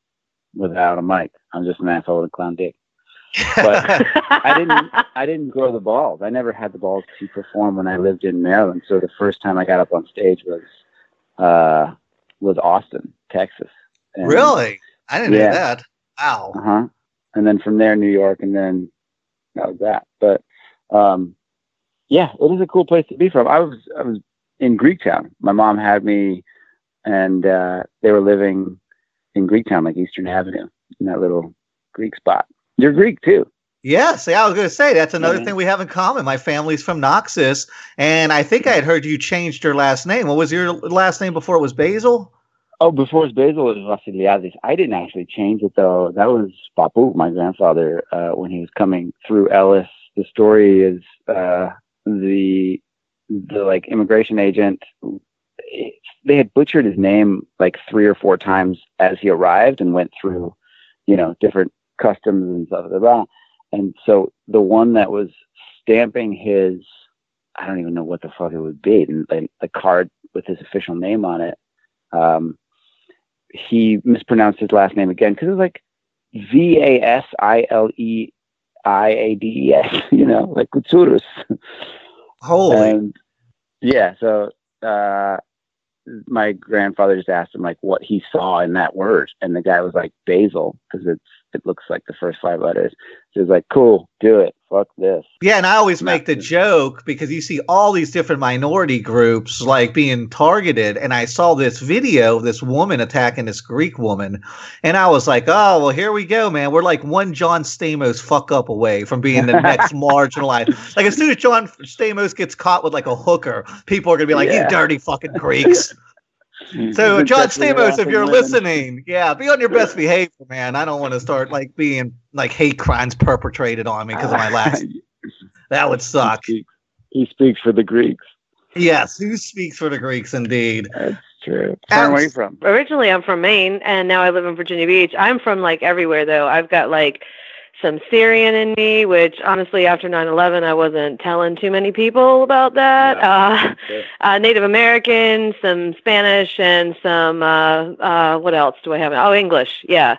Without a mic, I'm just an asshole with a clown dick. But I didn't. I didn't grow the balls. I never had the balls to perform when I lived in Maryland. So the first time I got up on stage was uh, was Austin, Texas. And, really? I didn't Yeah. know that. Wow. Uh huh. And then from there, New York, and then that was that. But um, yeah, it is a cool place to be from. I was I was in Greektown. My mom had me, and uh, they were living in Greektown, like Eastern Avenue, in that little Greek spot. You're Greek too. Yes, yeah, I was going to say that's another thing we have in common. My family's from Naxos, and I think I had heard you changed your last name. What was your last name before it was Basil? Oh, before it was Basil, it was Vasiliadis. I didn't actually change it though. That was Papu, my grandfather, uh, when he was coming through Ellis. The story is uh, the the like immigration agent. They had butchered his name like three or four times as he arrived and went through, you know, different customs and stuff. Blah, blah. And so the one that was stamping his, I don't even know what the fuck it would be, and, and the card with his official name on it. Um, he mispronounced his last name again because it was like V A S I L E I A D E S, you know, like Kutsurus. Holy. And yeah, so uh, my grandfather just asked him like what he saw in that word, and the guy was like basil because it's it looks like the first five letters. So was like, "Cool, do it. Fuck this." Yeah, and I always make the joke because you see all these different minority groups like being targeted, and I saw this video of this woman attacking this Greek woman, and I was like, "Oh, well, here we go, man. We're like one John Stamos fuck up away from being the next marginalized. Like as soon as John Stamos gets caught with like a hooker, people are gonna be like, Yeah. "You dirty fucking Greeks." He's So been John Stamos, if you're women. listening, yeah, be on your best behavior, man. I don't want to start like being like hate crimes perpetrated on me because of my last. That would suck. He speaks, he speaks for the Greeks. Yes, who speaks for the Greeks indeed? That's true. Um, where are you from? Originally, I'm from Maine, and now I live in Virginia Beach. I'm from like everywhere, though. I've got like some Syrian in me, which honestly, after 9/11, I wasn't telling too many people about that. Uh, Sure. uh, Native American, some Spanish, and some uh, uh, what else do I have? Oh, English. Yeah.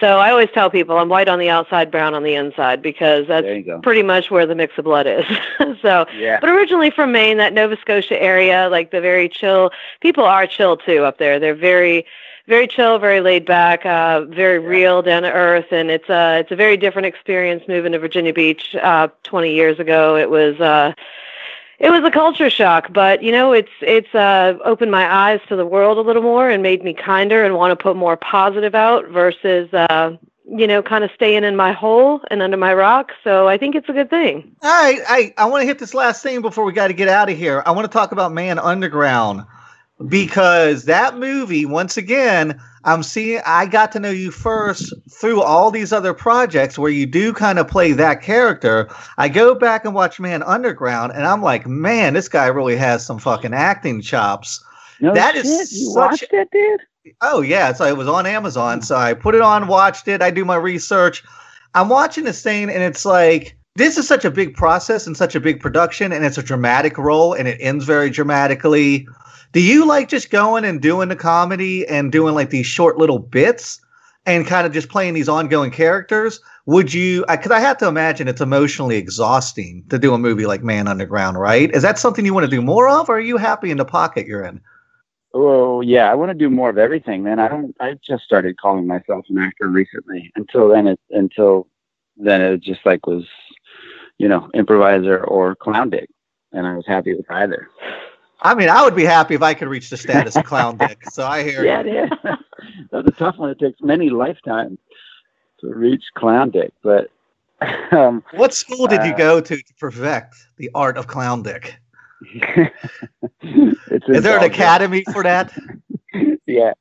So I always tell people I'm white on the outside, brown on the inside because that's There you go. pretty much where the mix of blood is. so, Yeah. but originally from Maine, that Nova Scotia area, like the very chill people are chill too up there. They're very very chill, very laid back, uh, very real, down to earth, and it's a it's a very different experience moving to Virginia Beach uh, 20 years ago. It was uh, it was a culture shock, but you know, it's it's uh, opened my eyes to the world a little more and made me kinder and want to put more positive out versus uh, you know, kind of staying in my hole and under my rock. So I think it's a good thing. All right, I, I want to hit this last thing before we got to get out of here. I want to talk about Man Underground because that movie, once again, I'm seeing. I got to know you first through all these other projects where you do kind of play that character. I go back and watch Man Underground, and I'm like, man, this guy really has some fucking acting chops. No That shit. is you such- watched it, dude. Oh yeah, so it was on Amazon. So I put it on, watched it. I do my research. I'm watching this thing, and it's like this is such a big process and such a big production, and it's a dramatic role, and it ends very dramatically. Do you like just going and doing the comedy and doing like these short little bits and kind of just playing these ongoing characters? Would you? Because I have to imagine it's emotionally exhausting to do a movie like Man Underground, right? Is that something you want to do more of, or are you happy in the pocket you're in? Oh yeah, I want to do more of everything, man. I don't. I just started calling myself an actor recently. Until then, it until then it just like was, you know, improviser or clown dick, and I was happy with either. I mean, I would be happy if I could reach the status of clown dick. So I hear Yeah, you. yeah. That's a tough one. It takes many lifetimes to reach clown dick, but um, What school did you Uh, go to to perfect the art of clown dick? it's Is there an academy for that? Yeah,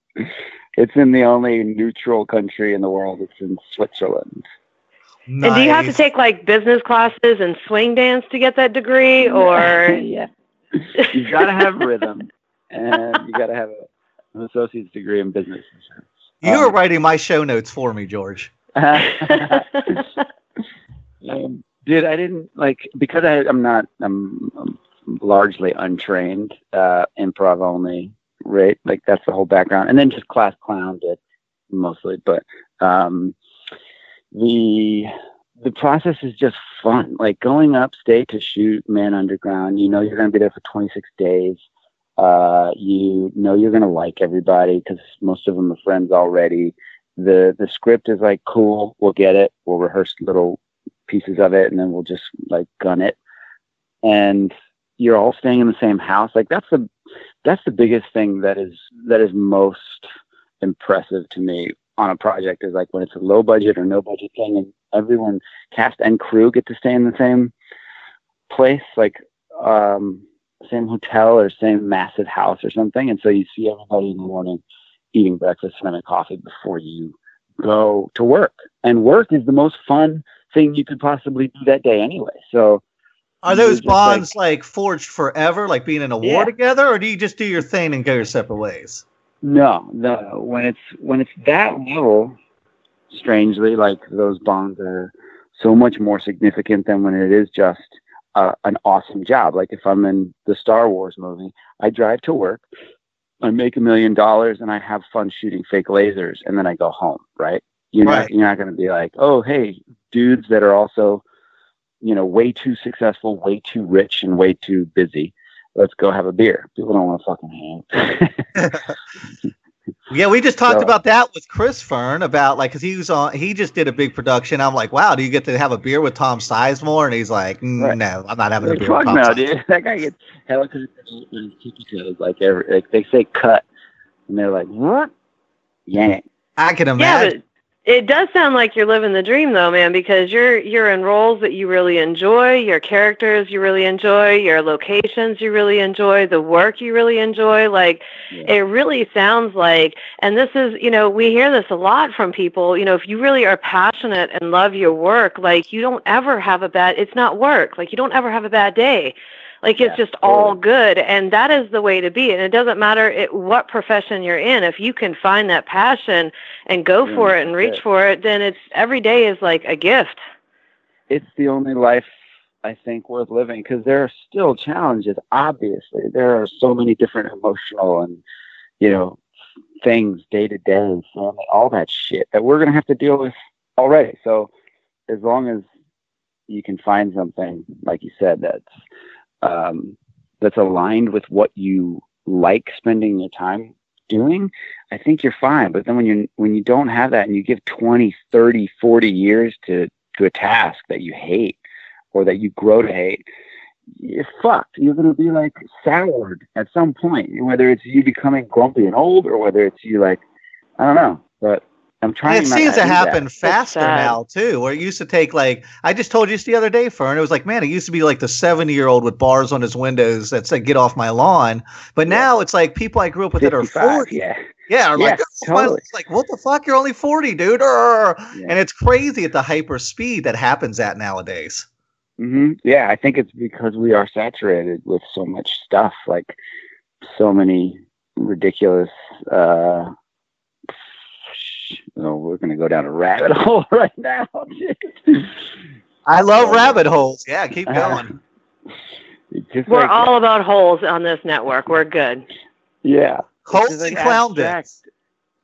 it's in the only neutral country in the world. It's in Switzerland. And do you have to take like business classes and swing dance to get that degree or yeah, you got to have rhythm, and you got to have a, an associate's degree in business. You were Um, writing my show notes for me, George. um, dude, I didn't like because I, I'm not. I'm, I'm largely untrained, uh, improv only. Right, like that's the whole background, and then just class clown did mostly. But um, the the process is just fun. Like going upstate to shoot Man Underground. You know you're going to be there for 26 days. Uh, you know you're going to like everybody because most of them are friends already the the script is like cool we'll get it we'll rehearse little pieces of it and then we'll just like gun it and you're all staying in the same house like that's the that's the biggest thing that is that is most impressive to me on a project is like when it's a low budget or no budget thing and everyone cast and crew get to stay in the same place like um same hotel or same massive house or something and so you see everybody in the morning eating breakfast and having coffee before you go to work. And work is the most fun thing you could possibly do that day anyway. So Are those bonds like, forged forever, like being in a war Yeah. together, or do you just do your thing and go your separate ways? No, no, when it's when it's that level, strangely, like those bonds are so much more significant than when it is just uh, an awesome job. Like if I'm in the Star Wars movie, I drive to work, I make a million dollars, and I have fun shooting fake lasers, and then I go home. Right? You're Right. not you're not going to be like, oh, hey, dudes that are also, you know, way too successful, way too rich, and way too busy. Let's go have a beer. People don't want to fucking hang. Yeah, we just talked So- about that with Chris Fern about like because he was on. He just did a big production. I'm like, wow, do you get to have a beer with Tom Sizemore? And he's like, "Mm, Right. no, I'm not having a beer. fuck with Tom no, Sizemore." dude. That guy gets it's like every like they say cut, and they're like what? Yank. I can imagine. It does sound like you're living the dream though, man, because you're you're in roles that you really enjoy, your characters you really enjoy, your locations you really enjoy, the work you really enjoy. Like Yeah. it really sounds like and this is, you know, we hear this a lot from people, you know, if you really are passionate and love your work, like you don't ever have a bad it's not work. Like you don't ever have a bad day. Like it's Yeah, just all totally. good, and that is the way to be. And it doesn't matter it, what profession you're in. If you can find that passion and go Yeah, for it and reach it. for it, then it's every day is like a gift. It's the only life I think worth living because there are still challenges. Obviously, there are so many different emotional and you know things day to day, family, all that shit that we're gonna have to deal with already. So as long as you can find something, like you said, that's um, that's aligned with what you like spending your time doing, I think you're fine. But then when you when you don't have that and you give 20, 30, 40 years to to a task that you hate or that you grow to hate, you're fucked. You're going to be like soured at some point, whether it's you becoming grumpy and old or whether it's you like, I don't know. But I'm trying. It seems to happen that. faster now too. Where it used to take like I just told you just the other day, Fern. It was like, man, it used to be like the seventy year old with bars on his windows that said "Get off my lawn," but Yeah. now it's like people I grew up with that are forty. Yeah. Yeah, are like, Yeah, "Oh, what?" totally. it's like, what the fuck? You're only forty, dude. Yeah. And it's crazy at the hyper speed that happens at nowadays. hmm Yeah, I think it's because we are saturated with so much stuff, like so many ridiculous. uh Oh, we're gonna go down a rabbit hole right now. I love Yeah. rabbit holes. Yeah, keep Uh-huh. going. It's just We're like- all about holes on this network. We're good. yeah. It's Holes and clown abstract.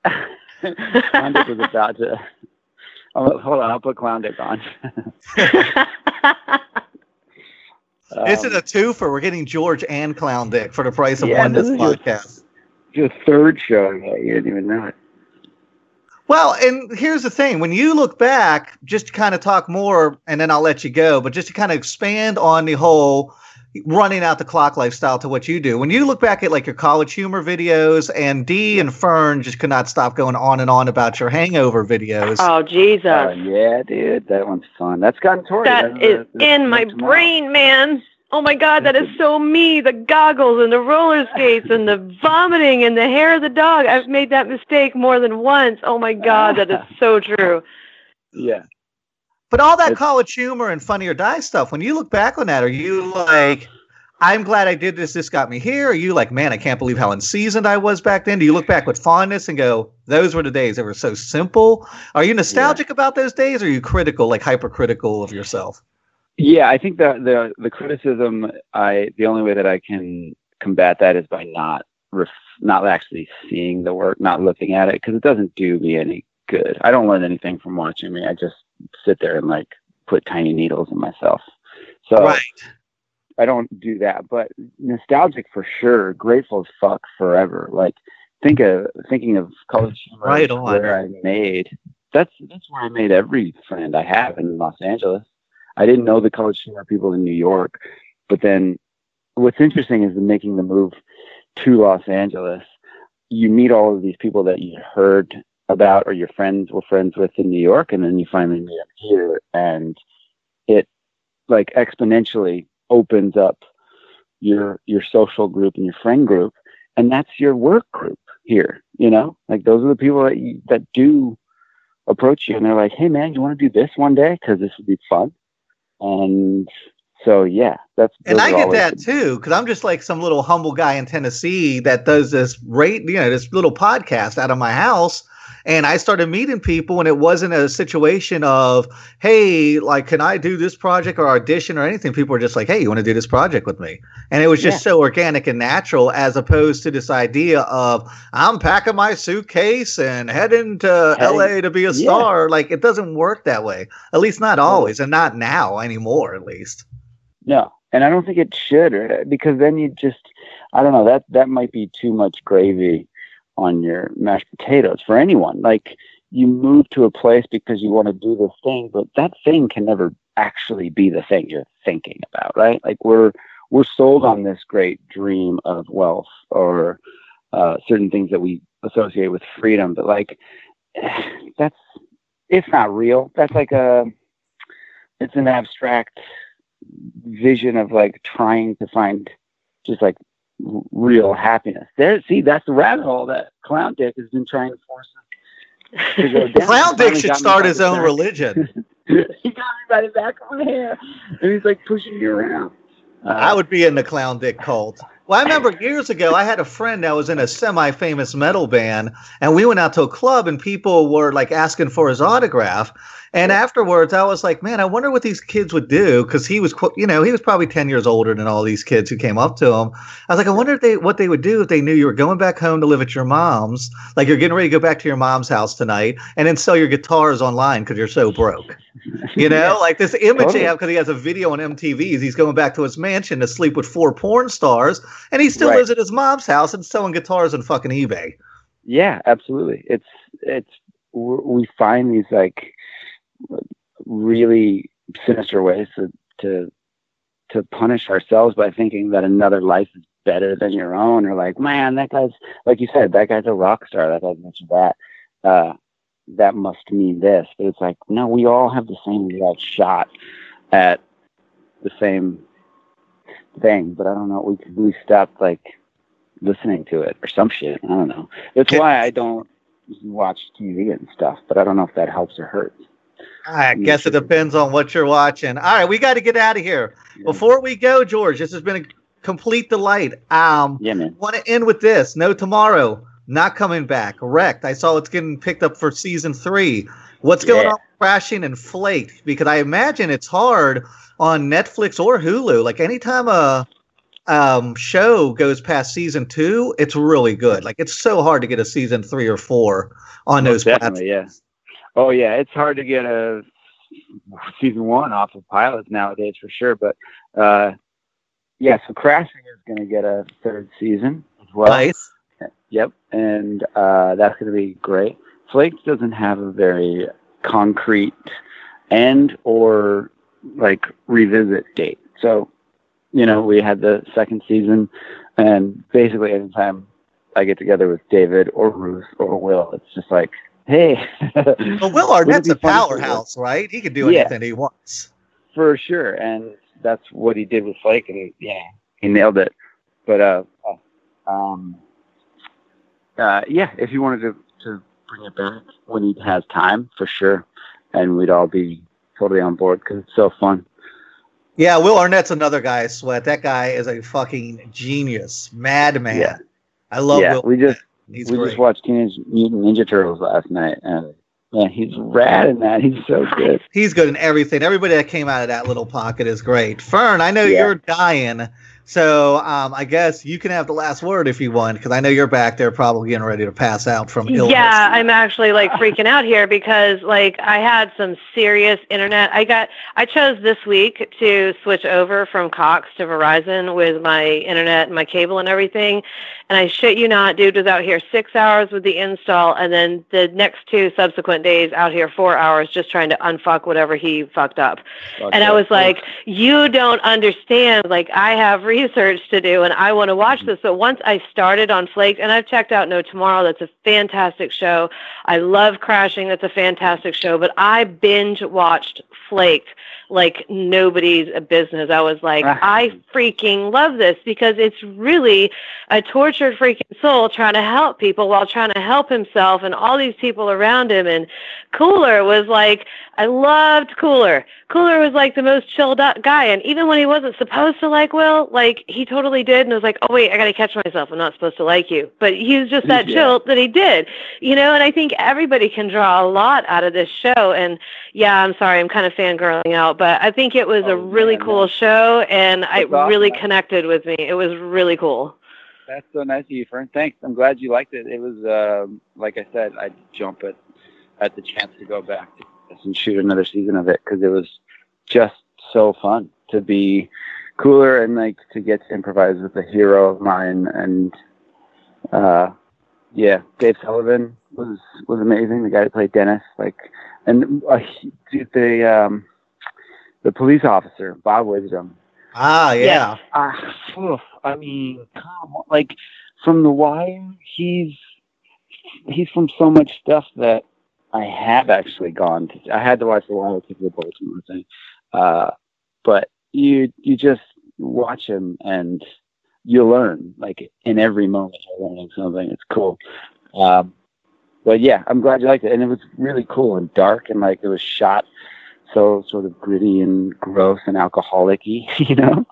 dicks. Clown dick was about to. Oh, hold on, I'll put clown dick on. This is Um, a twofer. We're getting George and Clown Dick for the price of Yeah, one this this is your- podcast. your third show. Yeah, you didn't even know it. Well, and here's the thing: when you look back, just to kind of talk more, and then I'll let you go, but just to kind of expand on the whole running out the clock lifestyle to what you do. When you look back at like your college humor videos, and Dee and Fern just could not stop going on and on about your hangover videos. oh Jesus, Oh yeah, dude, that one's fun. That's gotten Tori. that That's- is that's- that's in my tomorrow. brain, man. Oh my God, that is so me. The goggles and the roller skates and the vomiting and the hair of the dog. I've made that mistake more than once. Oh my God, that is so true. Yeah. But all that It's- college humor and funny or die stuff, when you look back on that, are you like, I'm glad I did this, this got me here? Are you like, man, I can't believe how unseasoned I was back then? Do you look back with fondness and go, those were the days that were so simple? Are you nostalgic about those days or are you critical, like hypercritical of yourself? Yeah, I think the the the criticism, I the only way that I can combat that is by not ref, not actually seeing the work, not looking at it, because it doesn't do me any good. I don't learn anything from watching me. I just sit there and like put tiny needles in myself. So I don't do that, but nostalgic for sure. Grateful as fuck forever. Like think of thinking of college Right where I made. That's that's where I made every friend I have in Los Angeles. I didn't know the college humor people in New York, but then what's interesting is making the move to Los Angeles. You meet all of these people that you heard about or your friends were friends with in New York, and then you finally meet them here, and it like exponentially opens up your your social group and your friend group and that's your work group here you know? Like those are the people that you, that do approach you and they're like hey man you want to do this one day? Because this would be fun and so yeah that's And I get that too, because I'm just like some little humble guy in Tennessee that does this rate, you know, this little podcast out of my house. And I started meeting people, and it wasn't a situation of, hey, like, can I do this project or audition or anything? People were just like, hey, you want to do this project with me? And it was just so organic and natural, as opposed to this idea of, I'm packing my suitcase and heading to Hey, LA to be a yeah. star. Like, it doesn't work that way, at least not always, and not now anymore, at least. No, and I don't think it should, uh, because then you just, I don't know, that that might be too much gravy on your mashed potatoes for anyone. Like you move to a place because you want to do this thing, but that thing can never actually be the thing you're thinking about, right? Like we're we're sold on this great dream of wealth or uh, certain things that we associate with freedom, but like that's it's not real. That's like a it's an abstract vision of like trying to find just like real happiness. There, see, that's the rabbit hole that Clown Dick has been trying to force us to go down. Clown Dick should start his own back. religion. he got me by the back of my hair, and he's like pushing me around. Uh, I would be in the Clown Dick cult. Well, I remember years ago, I had a friend that was in a semi-famous metal band, and we went out to a club, and people were like asking for his autograph. And afterwards, I was like, man, I wonder what these kids would do because he was, you know, he was probably ten years older than all these kids who came up to him. I was like, I wonder if they what they would do if they knew you were going back home to live at your mom's, like you're getting ready to go back to your mom's house tonight, and then sell your guitars online because you're so broke. You know, Yeah. like this image Totally. they have because he has a video on MTV. He's going back to his mansion to sleep with four porn stars, and he still Right. lives at his mom's house and selling guitars on fucking eBay. Yeah, absolutely. It's it's we find these like really sinister ways to to to punish ourselves by thinking that another life is better than your own, or like, man, that guy's like you said, that guy's a rock star. That guy's this or that. Uh, that must mean this, but it's like, no, we all have the same exact shot at the same thing. But I don't know. We we stopped like listening to it or some shit. I don't know. That's why I don't watch TV and stuff, but I don't know if that helps or hurts. I guess it depends on what you're watching. All right, we got to get out of here. Before we go, George, this has been a complete delight. Um, Yeah, man. want to end with this. No tomorrow, not coming back. Wrecked. I saw it's getting picked up for season three. What's going Yeah. on Crashing and Flaked? Because I imagine it's hard on Netflix or Hulu. Like anytime a um, show goes past season two, it's really good. Like it's so hard to get a season three or four on those Most definitely, yeah. Oh yeah, it's hard to get a season one off of pilots nowadays for sure. But uh, yeah, so Crashing is going to get a third season as well. Nice. Yep, and uh, that's going to be great. Flaked doesn't have a very concrete end or like revisit date. So, you know, we had the second season, and basically anytime I get together with David or Ruth or Will, it's just like, hey, Well, Will Arnett's a powerhouse, right? He can do Yeah. anything he wants. for sure, and that's what he did with Flake, and he, yeah, he nailed it. But uh, uh, um, uh, yeah, if you wanted to to bring it back when he has time, for sure, and we'd all be totally on board because it's so fun. Yeah, Will Arnett's another guy I sweat. That guy is a fucking genius, madman. Yeah. I love yeah, Will. we just He's we great. just watched Teenage Mutant Ninja Turtles last night, and man, he's rad in that. He's so good. He's good in everything. Everybody that came out of that little pocket is great. Fern, I know Yeah. you're dying, so um, I guess you can have the last word if you want, because I know you're back there probably getting ready to pass out from illness. Yeah, I'm actually like freaking out here because like I had some serious internet. I got I chose this week to switch over from Cox to Verizon with my internet and my cable and everything. And I shit you not, dude was out here six hours with the install and then the next two subsequent days out here four hours just trying to unfuck whatever he fucked up. And I was like, you don't understand. Like, I have research to do and I want to watch this. But once I started on Flaked, and I've checked out No Tomorrow, that's a fantastic show. I love Crashing, that's a fantastic show. But I binge watched Flaked like nobody's a business. I was like, Ah. I freaking love this because it's really a tortured freaking soul trying to help people while trying to help himself and all these people around him. And Cooler was like, I loved Cooler. Cooler was like the most chilled out guy. And even when he wasn't supposed to like Will, like he totally did. And was like, oh, wait, I got to catch myself. I'm not supposed to like you. But he was just that Yeah. chill that he did, you know? And I think everybody can draw a lot out of this show. And yeah, I'm sorry, I'm kind of fangirling out, but I think it was a Oh, really man, cool no. show. And it awesome. really connected with me. It was really cool. That's so nice of you, Fern. Thanks. I'm glad you liked it. It was, um, like I said, I'd jump at at the chance to go back to this and shoot another season of it because it was just so fun to be cooler and like to get to improvise with a hero of mine. And uh, yeah, Dave Sullivan was was amazing. The guy who played Dennis, like, and uh, the um, the police officer Bob Wisdom. Ah, yeah. Ah, oof, I mean, come on. Like from The Wire, he's he's from so much stuff that I have actually gone to. I had to watch The Wire to the Baltimore thing, uh, but you you just watch him and you learn. Like in every moment, you're learning something. It's cool. Um, but yeah, I'm glad you liked it, and it was really cool and dark, and like it was shot so sort of gritty and gross and alcoholic-y, you know.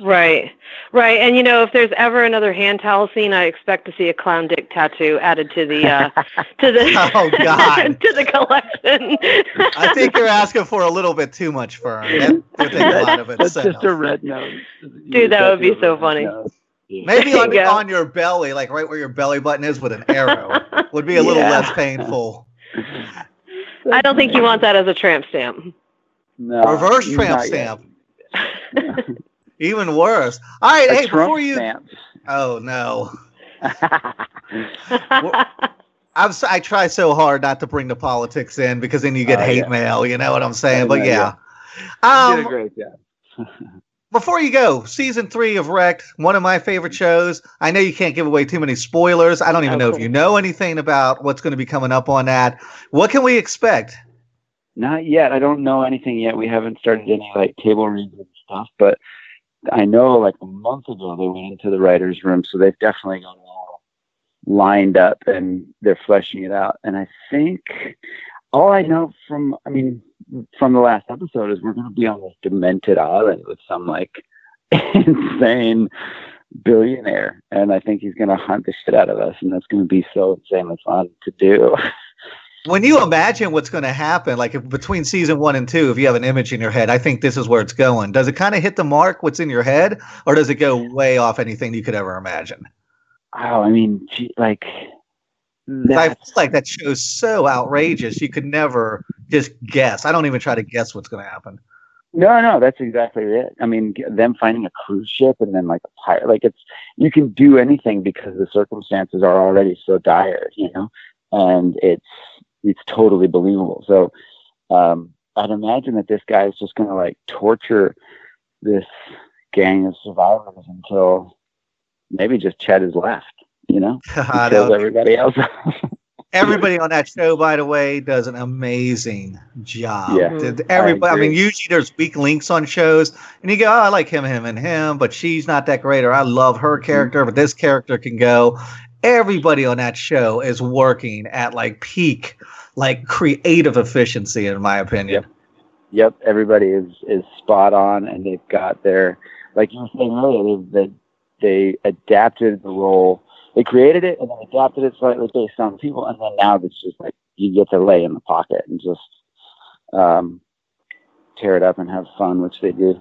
Right, right, and you know, if there's ever another hand towel scene, I expect to see a clown dick tattoo added to the uh, to the Oh, God. to the collection. I think you're asking for a little bit too much, Fern. That would take a lot of it. That's just a red nose. Dude, that would be so funny. Maybe on, you on your belly, like right where your belly button is with an arrow, would be a little Yeah. less painful. I don't think you want that as a tramp stamp. No, Reverse tramp stamp. Even worse. All right, A hey, Trump before you. stamp. Oh no, I'm. s- I try so hard not to bring the politics in because then you get Oh, hate yeah. mail. You know what I'm saying? But know, yeah. you did a Um, great job. before you go, season three of Wrecked, one of my favorite shows. I know you can't give away too many spoilers. I don't even know if you know anything about what's going to be coming up on that. What can we expect? Not yet. I don't know anything yet. We haven't started any like table reads and stuff, but I know like a month ago they went into the writers' room, so they've definitely got it all lined up and they're fleshing it out. And I think all I know from, I mean, from the last episode is we're going to be on this demented island with some like insane billionaire, and I think he's going to hunt the shit out of us, and that's going to be so insanely fun to do. When you imagine what's going to happen, like if, between season one and two, if you have an image in your head, I think this is where it's going. Does it kind of hit the mark what's in your head, or does it go way off anything you could ever imagine? Oh, I mean, gee, like I feel like that show's so outrageous, you could never just guess. I don't even try to guess what's going to happen. No, no, that's exactly it. I mean, them finding a cruise ship and then like a pirate, like it's you can do anything because the circumstances are already so dire, you know, and it's it's totally believable. So, um, I'd imagine that this guy is just going to like torture this gang of survivors until maybe just Chet is left, you know, he That kills everybody else. Everybody on that show, by the way, does an amazing job. Yeah, Did everybody, I, agree. mean, usually there's weak links on shows, and you go, oh, I like him, him, and him, but she's not that great, or I love her Mm-hmm. character, but this character can go. Everybody on that show is working at like peak, like creative efficiency, in my opinion. Yep. Yep, everybody is is spot on, and they've got their like you were saying earlier. They they, they adapted the role. They created it and then adapted it slightly based on people, and then now it's just like you get to lay in the pocket and just um, tear it up and have fun, which they do.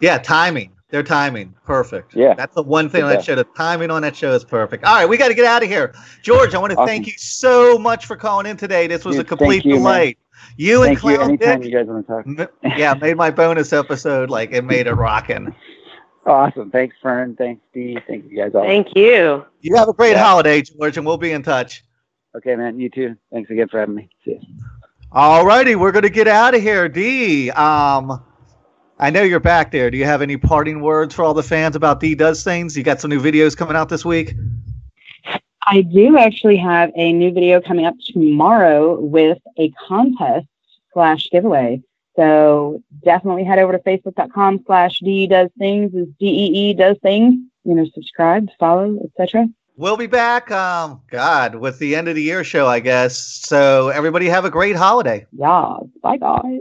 Yeah, timing. Their timing, perfect. Yeah. that's the one thing on that show. The timing on that show is perfect. All right, we got to get out of here, George. I want to Awesome. thank you so much for calling in today. This was Dude, a complete thank you, man. delight. You and Thank you. Anytime Dick, you guys want to talk. yeah, made my bonus episode like it made it rocking. Awesome. Thanks, Fern. Thanks, Steve. Thank you guys all. Thank you. You have a great Yeah. holiday, George, and we'll be in touch. Okay, man. You too. Thanks again for having me. See you. All righty, we're gonna get out of here. D, um, I know you're back there. Do you have any parting words for all the fans about D does things? You got some new videos coming out this week. I do actually have a new video coming up tomorrow with a contest slash giveaway. So definitely head over to facebook.com slash DE does things is D-E-E does things. You know, subscribe, follow, etc. We'll be back, um, God, with the end of the year show, I guess. So everybody have a great holiday. Yeah. Bye guys.